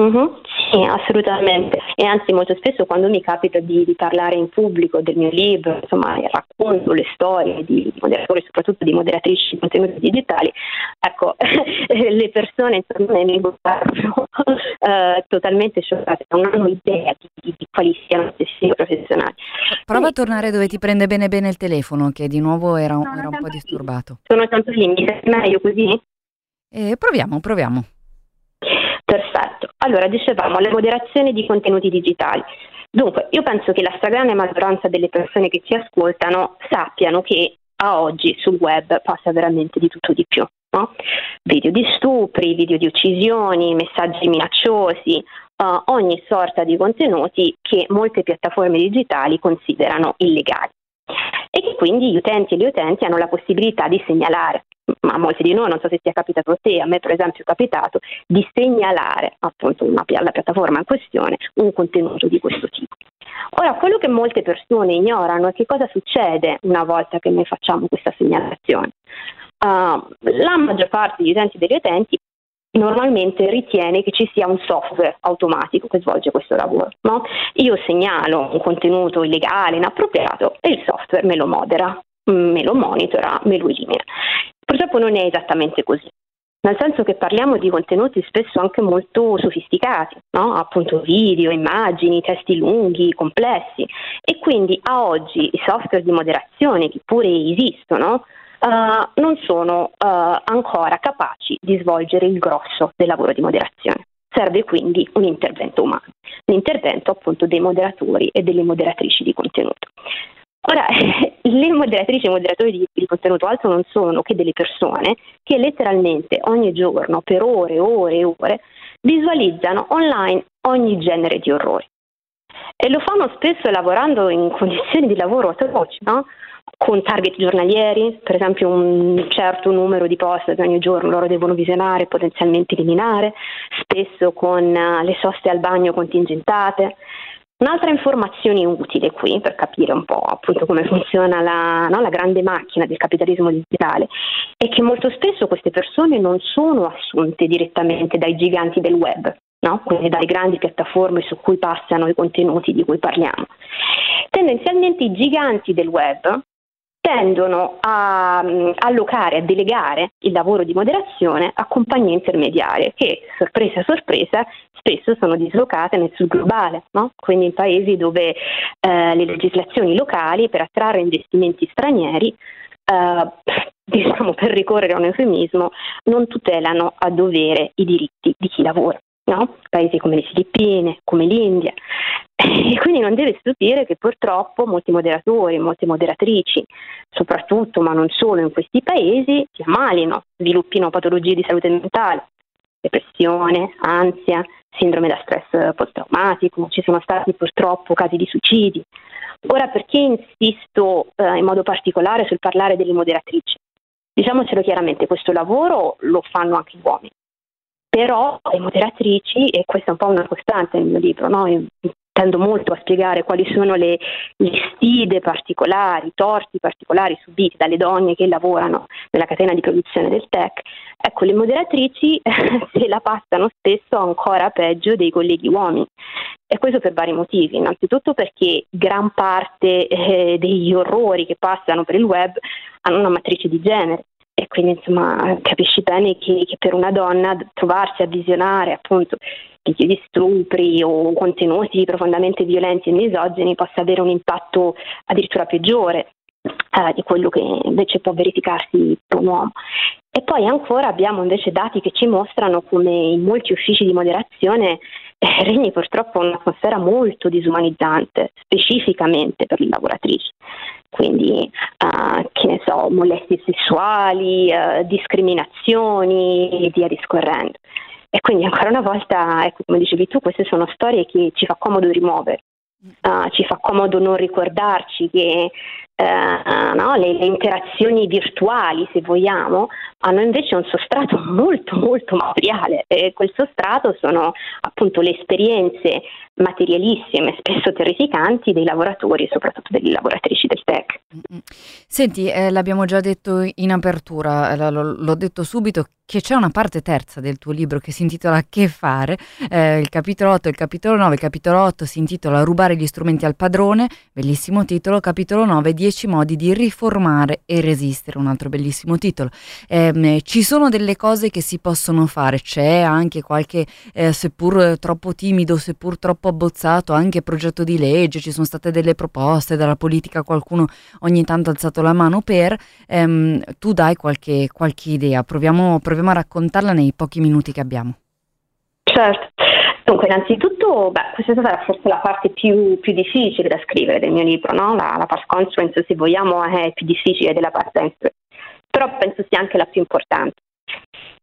Uh-huh. Sì, assolutamente. E anzi molto spesso quando mi capita di, di, parlare in pubblico del mio libro, insomma racconto le storie di moderatori, soprattutto di moderatrici di contenuti digitali, ecco, [LAUGHS] le persone intorno a me mi guardano uh, [LAUGHS] totalmente scioccate, non hanno idea di, di quali siano i stessi professionali. Prova a tornare dove ti prende bene bene il telefono, che di nuovo era, era un po' disturbato. Sono tanto lì, mi senti meglio così? Eh, proviamo, proviamo. Allora, dicevamo, le moderazioni di contenuti digitali. Dunque, io penso che la stragrande maggioranza delle persone che ci ascoltano sappiano che a oggi sul web passa veramente di tutto di più. No? Video di stupri, video di uccisioni, messaggi minacciosi, uh, ogni sorta di contenuti che molte piattaforme digitali considerano illegali e che quindi gli utenti e le utenti hanno la possibilità di segnalare ma a molti di noi, non so se è capitato a te, a me per esempio è capitato, di segnalare appunto una, la piattaforma in questione un contenuto di questo tipo. Ora, quello che molte persone ignorano è che cosa succede una volta che noi facciamo questa segnalazione. Uh, la maggior parte degli utenti e degli utenti normalmente ritiene che ci sia un software automatico che svolge questo lavoro. No? Io segnalo un contenuto illegale, inappropriato e il software me lo modera, me lo monitora, me lo elimina. Purtroppo non è esattamente così. Nel senso che parliamo di contenuti spesso anche molto sofisticati, no? appunto video, immagini, testi lunghi, complessi e quindi a oggi i software di moderazione che pure esistono uh, non sono uh, ancora capaci di svolgere il grosso del lavoro di moderazione. Serve quindi un intervento umano, un intervento appunto dei moderatori e delle moderatrici di contenuto. Ora, [LAUGHS] le moderatrici e moderatori di, di, contenuto altro non sono che delle persone che letteralmente ogni giorno, per ore e ore e ore, visualizzano online ogni genere di orrori. E lo fanno spesso lavorando in condizioni di lavoro atroci, no? Con target giornalieri, per esempio un certo numero di post che ogni giorno loro devono visionare e potenzialmente eliminare, spesso con uh, le soste al bagno contingentate, Un'altra informazione utile qui per capire un po' appunto come funziona la, no, la, grande macchina del capitalismo digitale è che molto spesso queste persone non sono assunte direttamente dai giganti del web, no? quindi dalle grandi piattaforme su cui passano i contenuti di cui parliamo. Tendenzialmente i giganti del web tendono a um, allocare, a delegare il lavoro di moderazione a compagnie intermediarie che, sorpresa sorpresa, spesso sono dislocate nel sud globale, no? quindi in paesi dove eh, le legislazioni locali per attrarre investimenti stranieri eh, [LAUGHS] diciamo per ricorrere a un eufemismo, non tutelano a dovere i diritti di chi lavora no? paesi come le Filippine, come l'India. [LAUGHS] E quindi non deve stupire che purtroppo molti moderatori, molte moderatrici, soprattutto ma non solo in questi paesi, si ammalino, sviluppino patologie di salute mentale, depressione, ansia, sindrome da stress post-traumatico, ci sono stati purtroppo casi di suicidi. Ora, perché insisto eh, in modo particolare sul parlare delle moderatrici? Diciamocelo chiaramente, questo lavoro lo fanno anche gli uomini, però le moderatrici, e questa è un po' una costante nel mio libro, no? tendo molto a spiegare quali sono le, le sfide particolari, i torti particolari subiti dalle donne che lavorano nella catena di produzione del tech, ecco, le moderatrici [LAUGHS] se la passano spesso ancora peggio dei colleghi uomini. E questo per vari motivi, innanzitutto perché gran parte eh, degli orrori che passano per il web hanno una matrice di genere e quindi insomma capisci bene che, che, per una donna trovarsi a visionare appunto video di stupri o contenuti profondamente violenti e misogini possa avere un impatto addirittura peggiore eh, di quello che invece può verificarsi per un uomo. E poi ancora abbiamo invece dati che ci mostrano come in molti uffici di moderazione eh, regni purtroppo un'atmosfera molto disumanizzante, specificamente per le lavoratrici. Quindi, uh, che ne so, molestie sessuali, uh, discriminazioni e via discorrendo. E quindi ancora una volta, ecco, come dicevi tu, queste sono storie che ci fa comodo rimuovere. Uh, ci fa comodo non ricordarci che uh, no, le, le, interazioni virtuali, se vogliamo, hanno invece un sostrato [LAUGHS] molto molto materiale. E quel sostrato sono appunto le esperienze materialissime, spesso terrificanti dei lavoratori soprattutto delle lavoratrici del tech. Senti, eh, l'abbiamo già detto in apertura, eh, l- l'ho detto subito che c'è una parte terza del tuo libro che si intitola Che fare, eh, il capitolo 8 e il capitolo 9, il capitolo 8 si intitola Rubare gli strumenti al padrone, bellissimo titolo, capitolo 9 10 modi di riformare e resistere, un altro bellissimo titolo. Eh, ci sono delle cose che si possono fare, c'è anche qualche, eh, seppur troppo timido, seppur troppo abbozzato, anche progetto di legge, ci sono state delle proposte dalla politica, qualcuno ogni tanto ha alzato la mano per, ehm, tu dai qualche, qualche idea, proviamo proviamo a raccontarla nei pochi minuti che abbiamo. Certo. Dunque, innanzitutto, beh, questa è stata forse la parte più, più difficile da scrivere del mio libro, no? la, la past constraint, se vogliamo, è più difficile della partenza, però penso sia anche la più importante.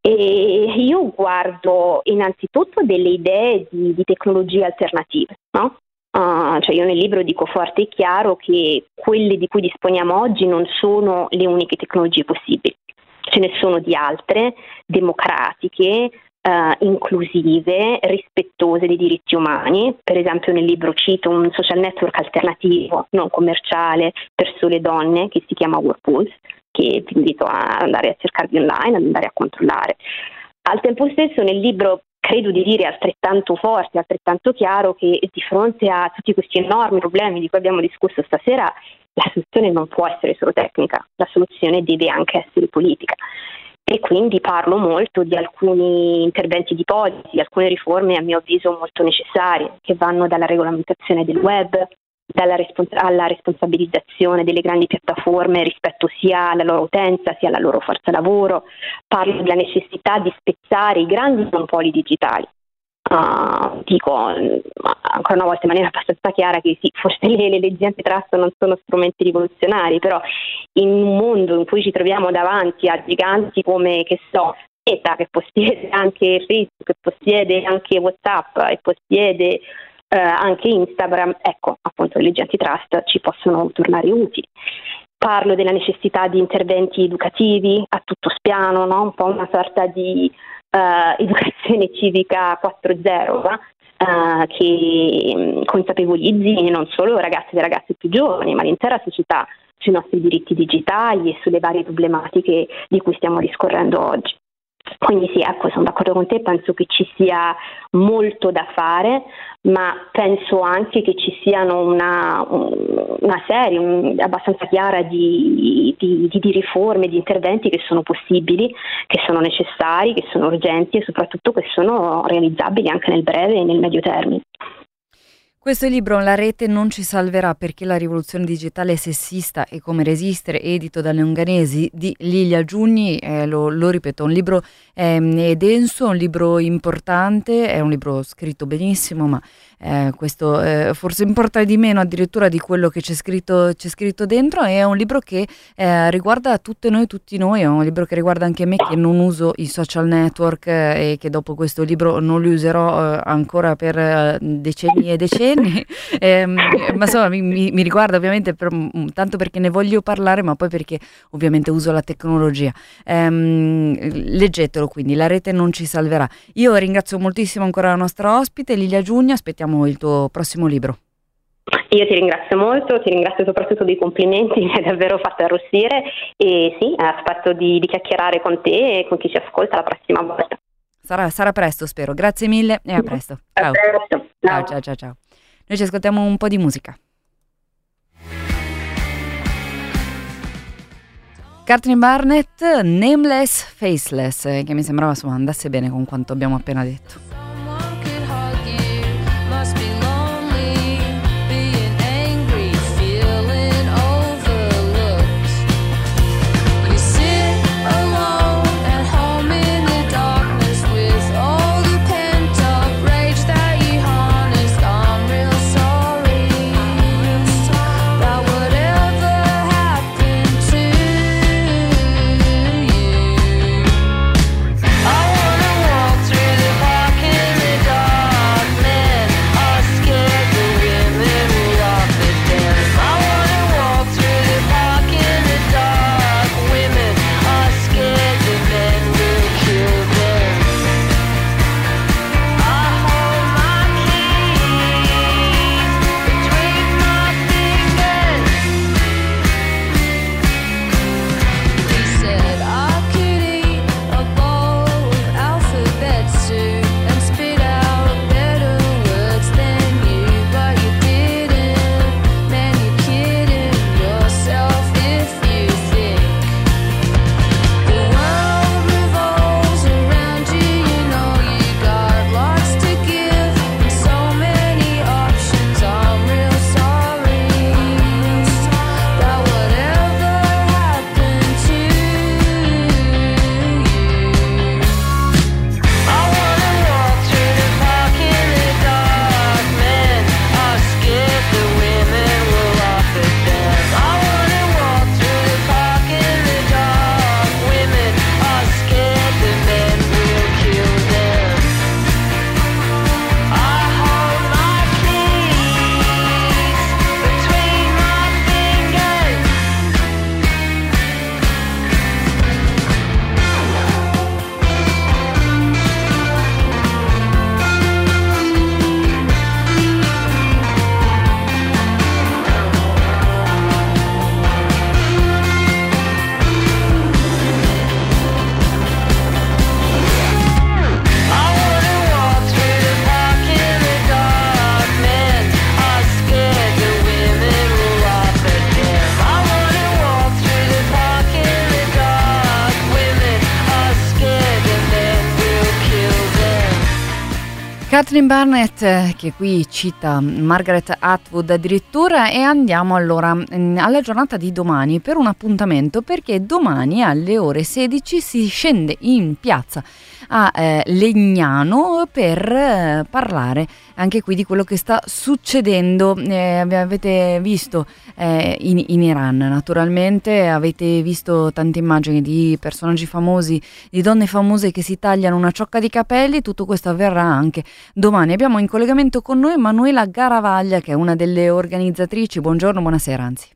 E io guardo innanzitutto delle idee di, di tecnologie alternative, no? Uh, cioè io nel libro dico forte e chiaro che quelle di cui disponiamo oggi non sono le uniche tecnologie possibili ce ne sono di altre, democratiche, Uh, inclusive, rispettose dei diritti umani. Per esempio nel libro cito un social network alternativo, non commerciale, per sole donne, che si chiama Whirlpool, che vi invito a andare a cercarvi online, ad andare a controllare. Al tempo stesso nel libro credo di dire altrettanto forte, altrettanto chiaro che di fronte a tutti questi enormi problemi di cui abbiamo discusso stasera, la soluzione non può essere solo tecnica, la soluzione deve anche essere politica. E quindi parlo molto di alcuni interventi di policy, alcune riforme a mio avviso molto necessarie, che vanno dalla regolamentazione del web, respons- alla responsabilizzazione delle grandi piattaforme rispetto sia alla loro utenza sia alla loro forza lavoro, parlo della necessità di spezzare i grandi monopoli digitali. Uh, dico ancora una volta in maniera abbastanza chiara che sì, forse le, le leggi antitrust non sono strumenti rivoluzionari, però in un mondo in cui ci troviamo davanti a giganti come, che so, Meta, che possiede anche Facebook, che possiede anche WhatsApp e possiede eh, anche Instagram, ecco appunto le leggi antitrust ci possono tornare utili. Parlo della necessità di interventi educativi a tutto spiano, no? un po' una sorta di uh, educazione [LAUGHS] civica 4.0, uh, che um, consapevolizzi non solo ragazzi e ragazze più giovani, ma l'intera società sui nostri diritti digitali e sulle varie problematiche di cui stiamo discorrendo oggi. Quindi sì, ecco, sono d'accordo con te, penso che ci sia molto da fare, ma penso anche che ci siano una, una serie un, abbastanza chiara di, di, di, riforme, di interventi che sono possibili, che sono necessari, che sono urgenti e soprattutto che sono realizzabili anche nel breve e nel medio termine. Questo libro La rete non ci salverà perché la rivoluzione digitale è sessista e come resistere, edito dalle unganesi di Lilia Giugni, eh, lo, lo, ripeto, un libro eh, denso, un libro importante, è un libro scritto benissimo, ma eh, questo eh, forse importa di meno addirittura di quello che c'è scritto, c'è scritto dentro, è un libro che eh, riguarda tutte noi, tutti noi, è un libro che riguarda anche me che non uso i social network eh, e che dopo questo libro non li userò ancora per decenni e decenni anni, [LAUGHS] ehm, ma insomma mi, mi, mi riguarda ovviamente per, mm, tanto perché ne voglio parlare, ma poi perché ovviamente uso la tecnologia. Ehm, leggetelo quindi, la rete non ci salverà. Io ringrazio moltissimo ancora la nostra ospite, Lilia Giugna, aspettiamo il tuo prossimo libro. Io ti ringrazio molto, ti ringrazio soprattutto dei complimenti, [LAUGHS] mi hai davvero fatto arrossire e sì, aspetto di, di chiacchierare con te e con chi ci ascolta la prossima volta. Sarà, sarà presto, spero. Grazie mille e a presto. Ciao. A presto. Ciao, ciao, ciao, ciao. Noi ci ascoltiamo un po' di musica. Courtney Barnett, Nameless Faceless, eh, che mi sembrava insomma andasse bene con quanto abbiamo appena detto. trim bērniem Barnett che qui cita Margaret Atwood addirittura e andiamo allora mm, alla giornata di domani per un appuntamento perché domani alle ore 16 si scende in piazza a eh, Legnano per eh, parlare anche qui di quello che sta succedendo. Eh, avete visto eh, in, in, Iran, naturalmente, avete visto tante immagini di personaggi famosi, di donne famose che si tagliano una ciocca di capelli, tutto questo avverrà anche domani. Abbiamo in collegamento con noi Manuela Garavaglia, che è una delle organizzatrici. Buongiorno, buonasera anzi.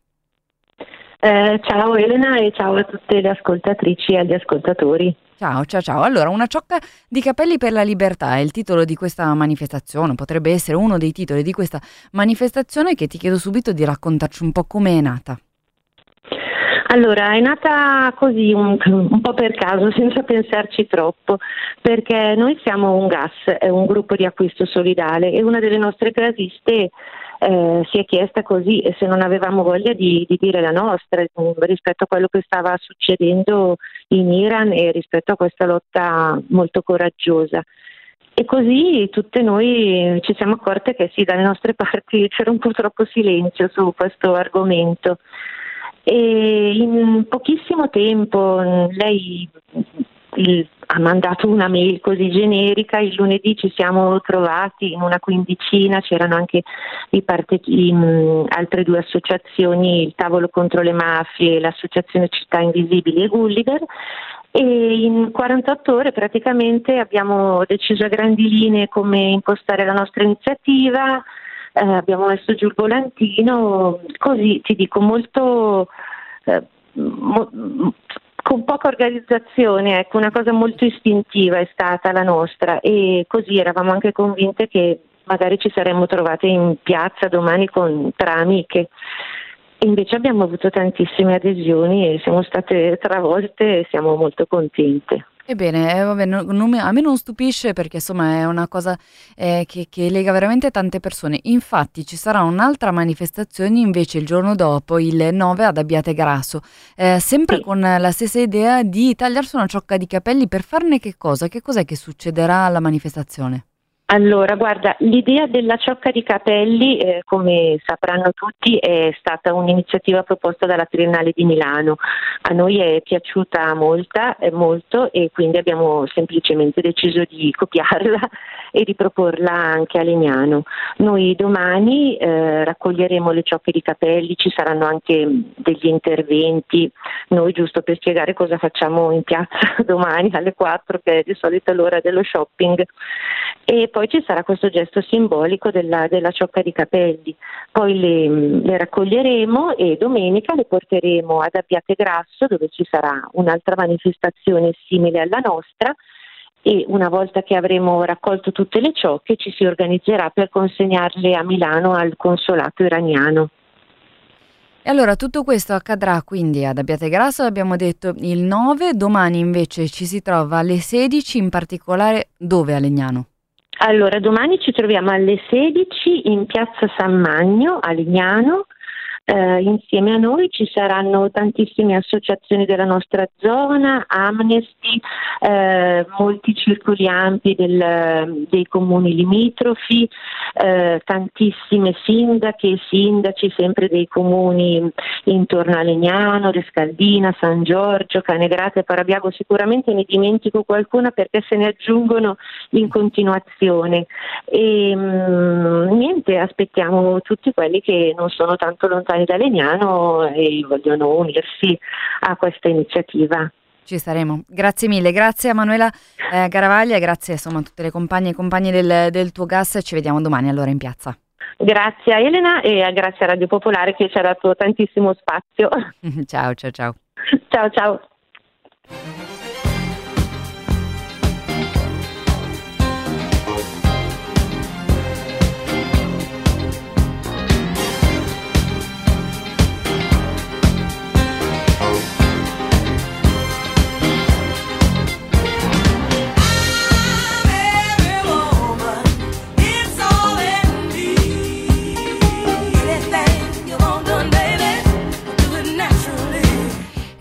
Eh, ciao Elena e ciao a tutte le ascoltatrici e agli ascoltatori. Ciao, ciao, ciao. Allora, una ciocca di capelli per la libertà è il titolo di questa manifestazione, potrebbe essere uno dei titoli di questa manifestazione che ti chiedo subito di raccontarci un po' come è nata. Allora, è nata così, un, un, po' per caso, senza pensarci troppo, perché noi siamo un GAS, è un gruppo di acquisto solidale e una delle nostre gasiste eh, si è chiesta così se non avevamo voglia di, di, dire la nostra rispetto a quello che stava succedendo in Iran e rispetto a questa lotta molto coraggiosa. E così tutte noi ci siamo accorte che sì, dalle nostre [LAUGHS] parti c'era un po' troppo silenzio su questo argomento. E in pochissimo tempo lei il, ha mandato una mail così generica, il lunedì ci siamo trovati in una quindicina, c'erano anche parte, in, altre due associazioni, il Tavolo contro le mafie, l'Associazione Città Invisibili e Gulliver. E in 48 ore praticamente abbiamo deciso a grandi linee come impostare la nostra iniziativa, eh, abbiamo messo giù il volantino, così ti dico molto... Eh, mo, con poca organizzazione, ecco, una cosa molto istintiva è stata la nostra e così eravamo anche convinte che magari ci saremmo trovate in piazza domani con, tra amiche. Invece abbiamo avuto tantissime adesioni e siamo state travolte e siamo molto contente. Ebbene, eh, vabbè, no, non mi, a me non stupisce perché insomma è una cosa eh, che, che, lega veramente tante persone. Infatti ci sarà un'altra manifestazione invece il giorno dopo, il 9 ad Abbiate Grasso, eh, sempre sì. con la stessa idea di tagliarsi una ciocca di capelli per farne che cosa? Che cos'è che succederà alla manifestazione? Allora, guarda, l'idea della ciocca di capelli, eh, come sapranno tutti, è stata un'iniziativa proposta dalla Triennale di Milano. A noi è piaciuta molta, eh, molto e quindi abbiamo semplicemente deciso di copiarla [LAUGHS] e di proporla anche a Legnano. Noi domani eh, raccoglieremo le ciocche di capelli, ci saranno anche degli interventi. Noi, giusto per spiegare cosa facciamo in piazza [LAUGHS] domani alle 4, che è di solito l'ora dello shopping. E poi poi ci sarà questo gesto simbolico della, della ciocca di capelli, poi le, le, raccoglieremo e domenica le porteremo ad Abbiate Grasso dove ci sarà un'altra manifestazione simile alla nostra e una volta che avremo raccolto tutte le ciocche ci si organizzerà per consegnarle a Milano al consolato iraniano. E allora tutto questo accadrà quindi ad Abbiate Grasso, abbiamo detto il 9, domani invece ci si trova alle 16, in particolare dove a Legnano? Allora, domani ci troviamo alle 16 in piazza San Magno a Lignano eh, insieme a noi ci saranno tantissime associazioni della nostra zona, Amnesty, eh, molti circoli ampi del, dei comuni limitrofi, eh, tantissime sindache e sindaci sempre dei comuni intorno a Legnano, Rescaldina, San Giorgio, Canegrate e Parabiago. Sicuramente ne dimentico qualcuna perché se ne aggiungono in continuazione. E mh, mm, niente, aspettiamo tutti quelli che non sono tanto lontani da Legnano e vogliono unirsi a questa iniziativa. Ci saremo. Grazie mille, grazie a Manuela eh, Garavaglia grazie insomma, a tutte le compagne e compagni del, del tuo gas. Ci vediamo domani allora in piazza. Grazie a Elena e grazie a Radio Popolare che ci ha dato tantissimo spazio. [LAUGHS] ciao, ciao, ciao. Ciao, ciao.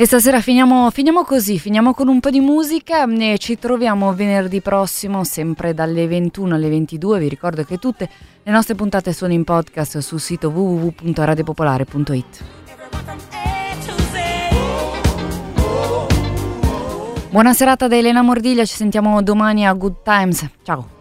E stasera finiamo, finiamo, così, finiamo con un po' di musica e ci troviamo venerdì prossimo sempre dalle 21 alle 22. Vi ricordo che tutte le nostre puntate sono in podcast sul sito www.radiopopolare.it. Buona serata da Elena Mordiglia, ci sentiamo domani a Good Times. Ciao!